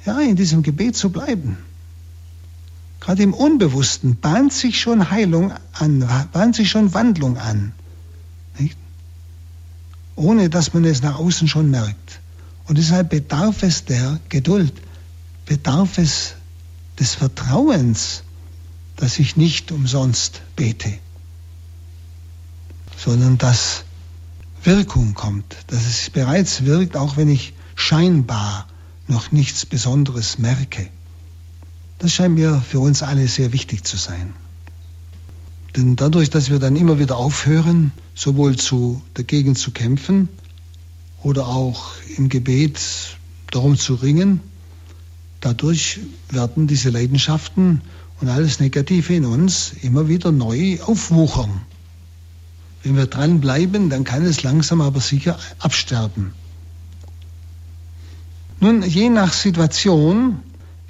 ja, in diesem Gebet zu bleiben. Gerade im Unbewussten bahnt sich schon Heilung an, bahnt sich schon Wandlung an. Nicht? Ohne dass man es nach außen schon merkt. Und deshalb bedarf es der Geduld, bedarf es des Vertrauens, dass ich nicht umsonst bete, sondern dass Wirkung kommt, dass es bereits wirkt, auch wenn ich scheinbar noch nichts Besonderes merke. Das scheint mir für uns alle sehr wichtig zu sein. Denn dadurch, dass wir dann immer wieder aufhören, sowohl zu, dagegen zu kämpfen oder auch im Gebet darum zu ringen, dadurch werden diese Leidenschaften und alles Negative in uns immer wieder neu aufwuchern. Wenn wir dranbleiben, dann kann es langsam aber sicher absterben. Nun, je nach Situation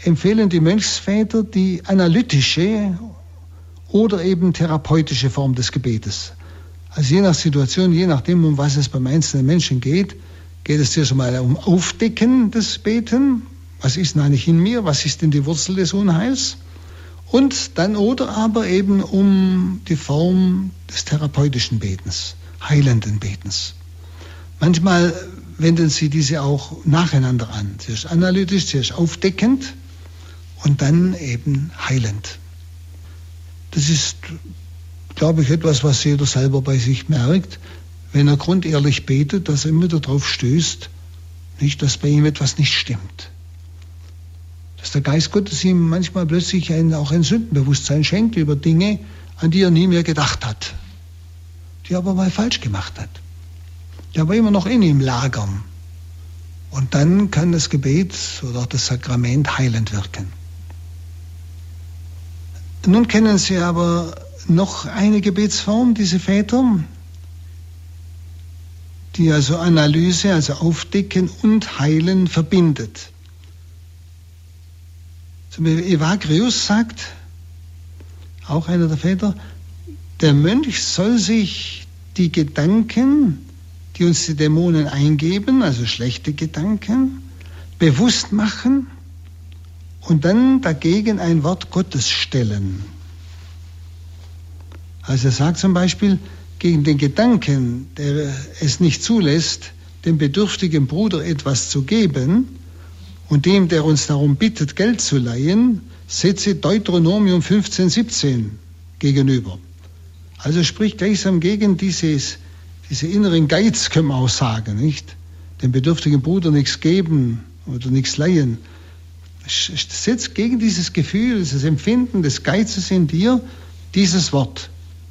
empfehlen die Mönchsväter die analytische oder eben therapeutische Form des Gebetes. Also je nach Situation, je nachdem, um was es beim einzelnen Menschen geht, geht es zuerst einmal um Aufdecken des Beten. Was ist denn eigentlich in mir? Was ist denn die Wurzel des Unheils? Und dann oder aber eben um die Form des therapeutischen Betens, heilenden Betens. Manchmal wenden sie diese auch nacheinander an. Zuerst analytisch, zuerst aufdeckend und dann eben heilend. Das ist, glaube ich, etwas, was jeder selber bei sich merkt, wenn er grundehrlich betet, dass er immer darauf stößt, nicht, dass bei ihm etwas nicht stimmt dass der Geist Gottes ihm manchmal plötzlich ein, auch ein Sündenbewusstsein schenkt über Dinge, an die er nie mehr gedacht hat, die er aber mal falsch gemacht hat, die aber immer noch in ihm lagern. Und dann kann das Gebet oder auch das Sakrament heilend wirken. Nun kennen Sie aber noch eine Gebetsform, diese Väter, die also Analyse, also Aufdecken und Heilen verbindet. Zum Beispiel Evagrius sagt, auch einer der Väter, der Mönch soll sich die Gedanken, die uns die Dämonen eingeben, also schlechte Gedanken, bewusst machen und dann dagegen ein Wort Gottes stellen. Also er sagt zum Beispiel, gegen den Gedanken, der es nicht zulässt, dem bedürftigen Bruder etwas zu geben, und dem, der uns darum bittet, Geld zu leihen, setze Deuteronomium 15, 17 gegenüber. Also spricht gleichsam gegen dieses, diese inneren Geiz, können wir auch sagen, nicht? Dem bedürftigen Bruder nichts geben oder nichts leihen. Setzt gegen dieses Gefühl, dieses Empfinden des Geizes in dir dieses Wort.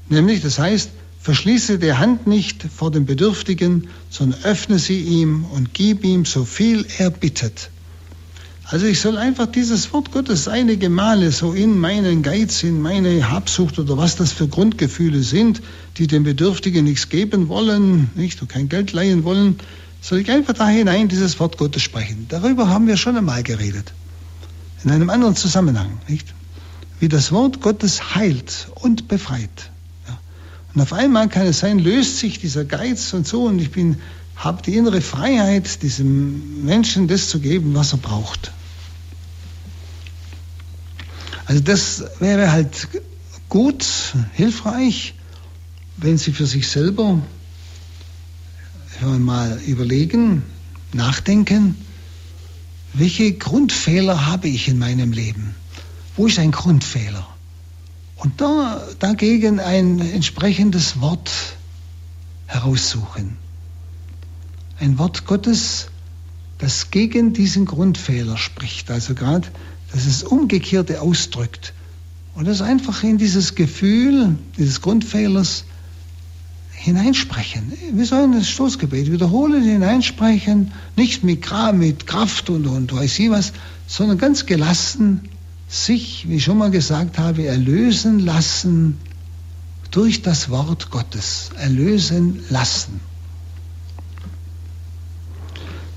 Nämlich, das heißt, verschließe die Hand nicht vor dem Bedürftigen, sondern öffne sie ihm und gib ihm so viel er bittet. Also ich soll einfach dieses Wort Gottes einige Male so in meinen Geiz, in meine Habsucht oder was das für Grundgefühle sind, die dem Bedürftigen nichts geben wollen, nicht, und kein Geld leihen wollen, soll ich einfach da hinein dieses Wort Gottes sprechen. Darüber haben wir schon einmal geredet. In einem anderen Zusammenhang, nicht? Wie das Wort Gottes heilt und befreit. Ja. Und auf einmal kann es sein, löst sich dieser Geiz und so und ich bin, habe die innere Freiheit, diesem Menschen das zu geben, was er braucht. Also das wäre halt gut, hilfreich, wenn Sie für sich selber mal überlegen, nachdenken, welche Grundfehler habe ich in meinem Leben? Wo ist ein Grundfehler? Und da, dagegen ein entsprechendes Wort heraussuchen. Ein Wort Gottes, das gegen diesen Grundfehler spricht. Also gerade dass es Umgekehrte ausdrückt. Und das einfach in dieses Gefühl dieses Grundfehlers hineinsprechen. Wir sollen das Stoßgebet wiederholen, hineinsprechen, nicht mit, mit Kraft und, und weiß ich was, sondern ganz gelassen sich, wie ich schon mal gesagt habe, erlösen lassen durch das Wort Gottes. Erlösen lassen.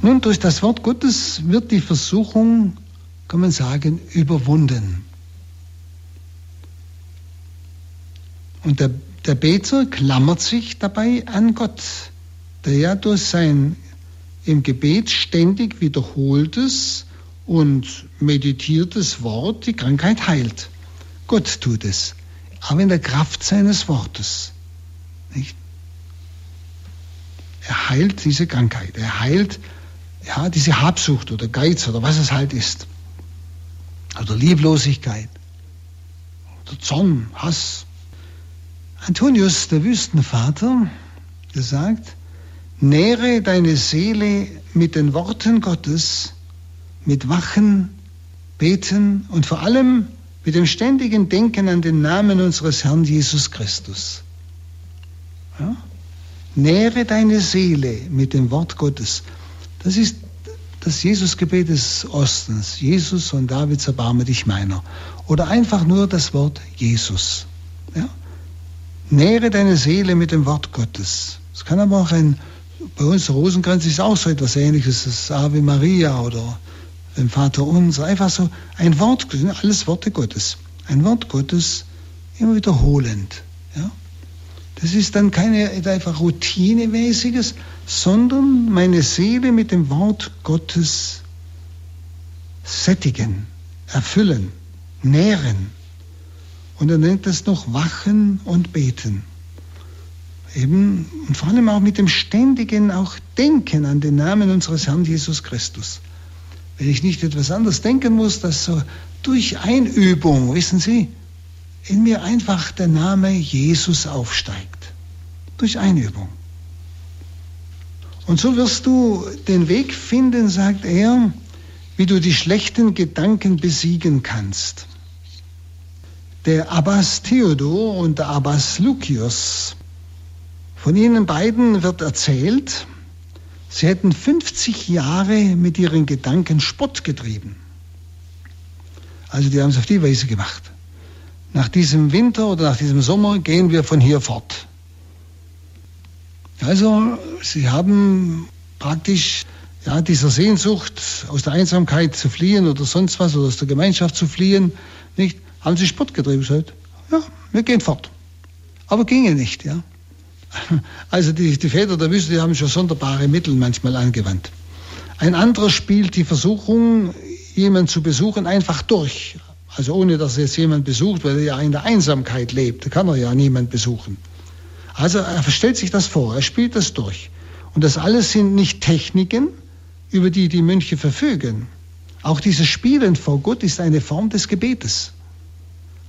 Nun, durch das Wort Gottes wird die Versuchung, kann man sagen, überwunden. Und der, der Beter klammert sich dabei an Gott, der ja durch sein im Gebet ständig wiederholtes und meditiertes Wort die Krankheit heilt. Gott tut es, aber in der Kraft seines Wortes. Nicht? Er heilt diese Krankheit, er heilt ja, diese Habsucht oder Geiz oder was es halt ist. Oder Lieblosigkeit oder Zorn, Hass, Antonius, der Wüstenvater, der sagt, nähre deine Seele mit den Worten Gottes, mit Wachen, Beten und vor allem mit dem ständigen Denken an den Namen unseres Herrn Jesus Christus. Ja? Nähre deine Seele mit dem Wort Gottes. Das ist das Jesusgebet des Ostens. Jesus und Davids erbarme dich meiner. Oder einfach nur das Wort Jesus. Ja? Nähre deine Seele mit dem Wort Gottes. Es kann aber auch ein, bei uns Rosenkranz ist auch so etwas ähnliches, das Ave Maria oder dem Vater unser. Einfach so ein Wort, alles Worte Gottes. Ein Wort Gottes immer wiederholend. Ja? Das ist dann keine einfach routinemäßiges, sondern meine Seele mit dem Wort Gottes sättigen, erfüllen, nähren. Und er nennt das noch Wachen und Beten. Eben, und vor allem auch mit dem ständigen auch Denken an den Namen unseres Herrn Jesus Christus. Wenn ich nicht etwas anderes denken muss, dass so durch Einübung, wissen Sie, in mir einfach der Name Jesus aufsteigt. Durch Einübung. Und so wirst du den Weg finden, sagt er, wie du die schlechten Gedanken besiegen kannst. Der Abbas Theodor und der Abbas Lucius. Von ihnen beiden wird erzählt, sie hätten 50 Jahre mit ihren Gedanken Spott getrieben. Also die haben es auf die Weise gemacht. Nach diesem Winter oder nach diesem Sommer gehen wir von hier fort. Also sie haben praktisch ja, dieser Sehnsucht, aus der Einsamkeit zu fliehen oder sonst was, oder aus der Gemeinschaft zu fliehen, nicht, haben sie Sport getrieben, gesagt, ja, wir gehen fort. Aber ginge nicht, ja. Also die, die Väter der Wüste, die haben schon sonderbare Mittel manchmal angewandt. Ein anderer spielt die Versuchung, jemanden zu besuchen, einfach durch. Also ohne, dass jetzt jemand besucht, weil er ja in der Einsamkeit lebt. Da kann er ja niemand besuchen. Also er stellt sich das vor, er spielt das durch. Und das alles sind nicht Techniken, über die die Mönche verfügen. Auch dieses Spielen vor Gott ist eine Form des Gebetes.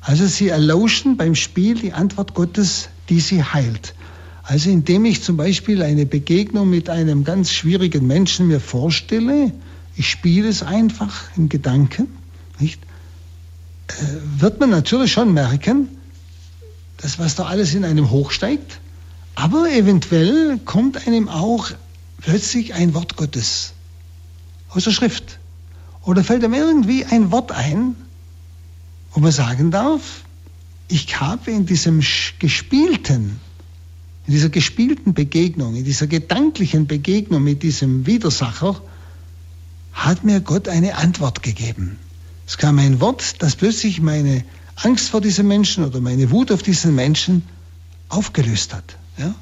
Also sie erlauschen beim Spiel die Antwort Gottes, die sie heilt. Also indem ich zum Beispiel eine Begegnung mit einem ganz schwierigen Menschen mir vorstelle, ich spiele es einfach in Gedanken, nicht? Äh, wird man natürlich schon merken, dass was da alles in einem hochsteigt, aber eventuell kommt einem auch plötzlich ein Wort Gottes aus der Schrift. Oder fällt einem irgendwie ein Wort ein, wo man sagen darf, ich habe in diesem gespielten, in dieser gespielten Begegnung, in dieser gedanklichen Begegnung mit diesem Widersacher, hat mir Gott eine Antwort gegeben. Es kam ein Wort, das plötzlich meine Angst vor diesem Menschen oder meine Wut auf diesen Menschen aufgelöst hat. Ja?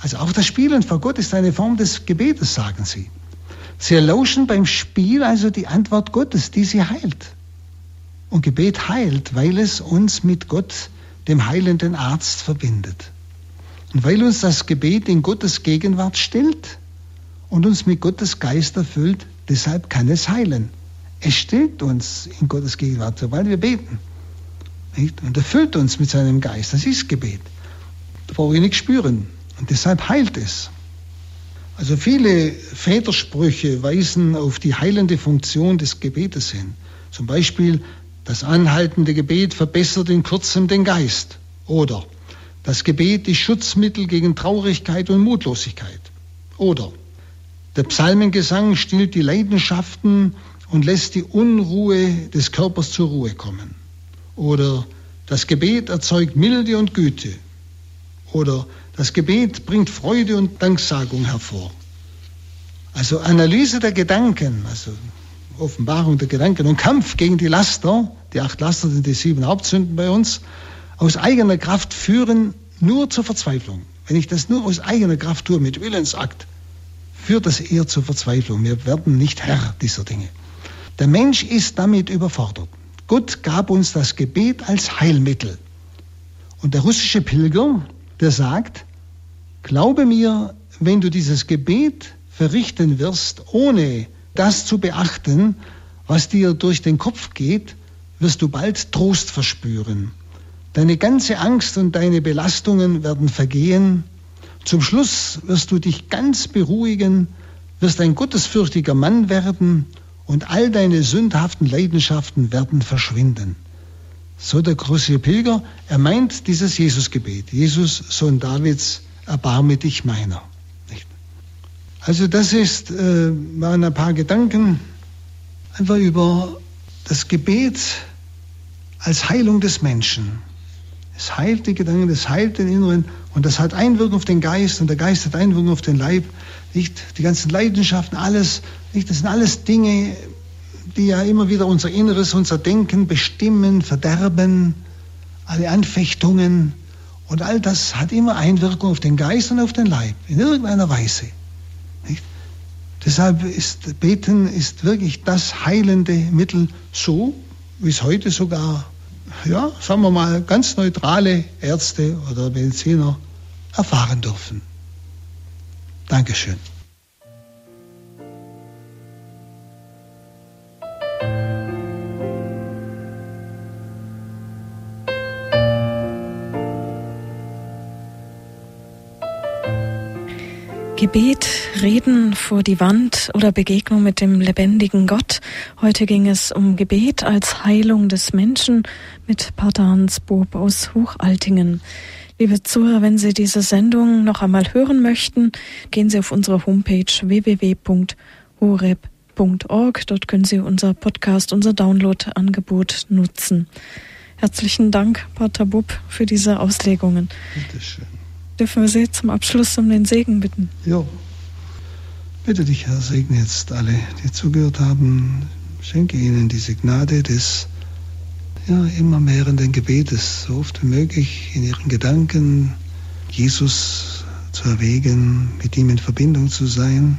Also auch das Spielen vor Gott ist eine Form des Gebetes, sagen sie. Sie erlauschen beim Spiel also die Antwort Gottes, die sie heilt. Und Gebet heilt, weil es uns mit Gott, dem heilenden Arzt, verbindet. Und weil uns das Gebet in Gottes Gegenwart stellt und uns mit Gottes Geist erfüllt, deshalb kann es heilen. Es stellt uns in Gottes Gegenwart, sobald wir beten. Und erfüllt uns mit seinem Geist. Das ist Gebet. Da brauche ich nichts spüren. Und deshalb heilt es. Also viele Vätersprüche weisen auf die heilende Funktion des Gebetes hin. Zum Beispiel, das anhaltende Gebet verbessert in kurzem den Geist. Oder Das Gebet ist Schutzmittel gegen Traurigkeit und Mutlosigkeit. Oder der Psalmengesang stillt die Leidenschaften und lässt die Unruhe des Körpers zur Ruhe kommen. Oder das Gebet erzeugt Milde und Güte. Oder das Gebet bringt Freude und Danksagung hervor. Also Analyse der Gedanken, also Offenbarung der Gedanken und Kampf gegen die Laster, die acht Laster sind die sieben Hauptsünden bei uns, aus eigener Kraft führen nur zur Verzweiflung. Wenn ich das nur aus eigener Kraft tue, mit Willensakt, führt das eher zur Verzweiflung. Wir werden nicht Herr dieser Dinge. Der Mensch ist damit überfordert. Gott gab uns das Gebet als Heilmittel. Und der russische Pilger, der sagt, glaube mir, wenn du dieses Gebet verrichten wirst, ohne das zu beachten, was dir durch den Kopf geht, wirst du bald Trost verspüren. Deine ganze Angst und deine Belastungen werden vergehen. Zum Schluss wirst du dich ganz beruhigen, wirst ein gottesfürchtiger Mann werden und all deine sündhaften Leidenschaften werden verschwinden. So der große Pilger, er meint dieses Jesusgebet. Jesus, Sohn Davids, erbarme dich meiner. Also das ist, äh, waren ein paar Gedanken einfach über das Gebet als Heilung des Menschen. Es heilt die Gedanken, es heilt den Inneren und das hat Einwirkung auf den Geist und der Geist hat Einwirkung auf den Leib. Nicht die ganzen Leidenschaften, alles, nicht, das sind alles Dinge, die ja immer wieder unser Inneres, unser Denken bestimmen, verderben, alle Anfechtungen und all das hat immer Einwirkung auf den Geist und auf den Leib in irgendeiner Weise. Nicht? Deshalb ist Beten ist wirklich das heilende Mittel, so wie es heute sogar ja, sagen wir mal, ganz neutrale Ärzte oder Mediziner erfahren dürfen. Dankeschön. Gebet, Reden vor die Wand oder Begegnung mit dem lebendigen Gott. Heute ging es um Gebet als Heilung des Menschen mit Pater Hans Bob aus Hochaltingen. Liebe Zuhörer, wenn Sie diese Sendung noch einmal hören möchten, gehen Sie auf unsere Homepage www.horeb.org. Dort können Sie unser Podcast, unser Download-Angebot nutzen. Herzlichen Dank, Pater Bob, für diese Auslegungen. Bitteschön dürfen wir Sie zum Abschluss um den Segen bitten. Ja. Bitte dich, Herr, segne jetzt alle, die zugehört haben. Schenke ihnen diese Gnade des ja, immer mehrenden Gebetes, so oft wie möglich in ihren Gedanken Jesus zu erwägen, mit ihm in Verbindung zu sein,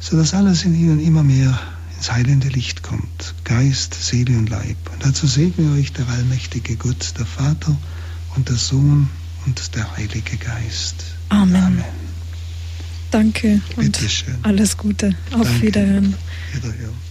sodass alles in ihnen immer mehr ins heilende Licht kommt, Geist, Seele und Leib. Und dazu segne euch der allmächtige Gott, der Vater und der Sohn und der Heilige Geist. Amen. Amen. Danke und Bitteschön. alles Gute. Auf Danke. Wiederhören. Wiederhören.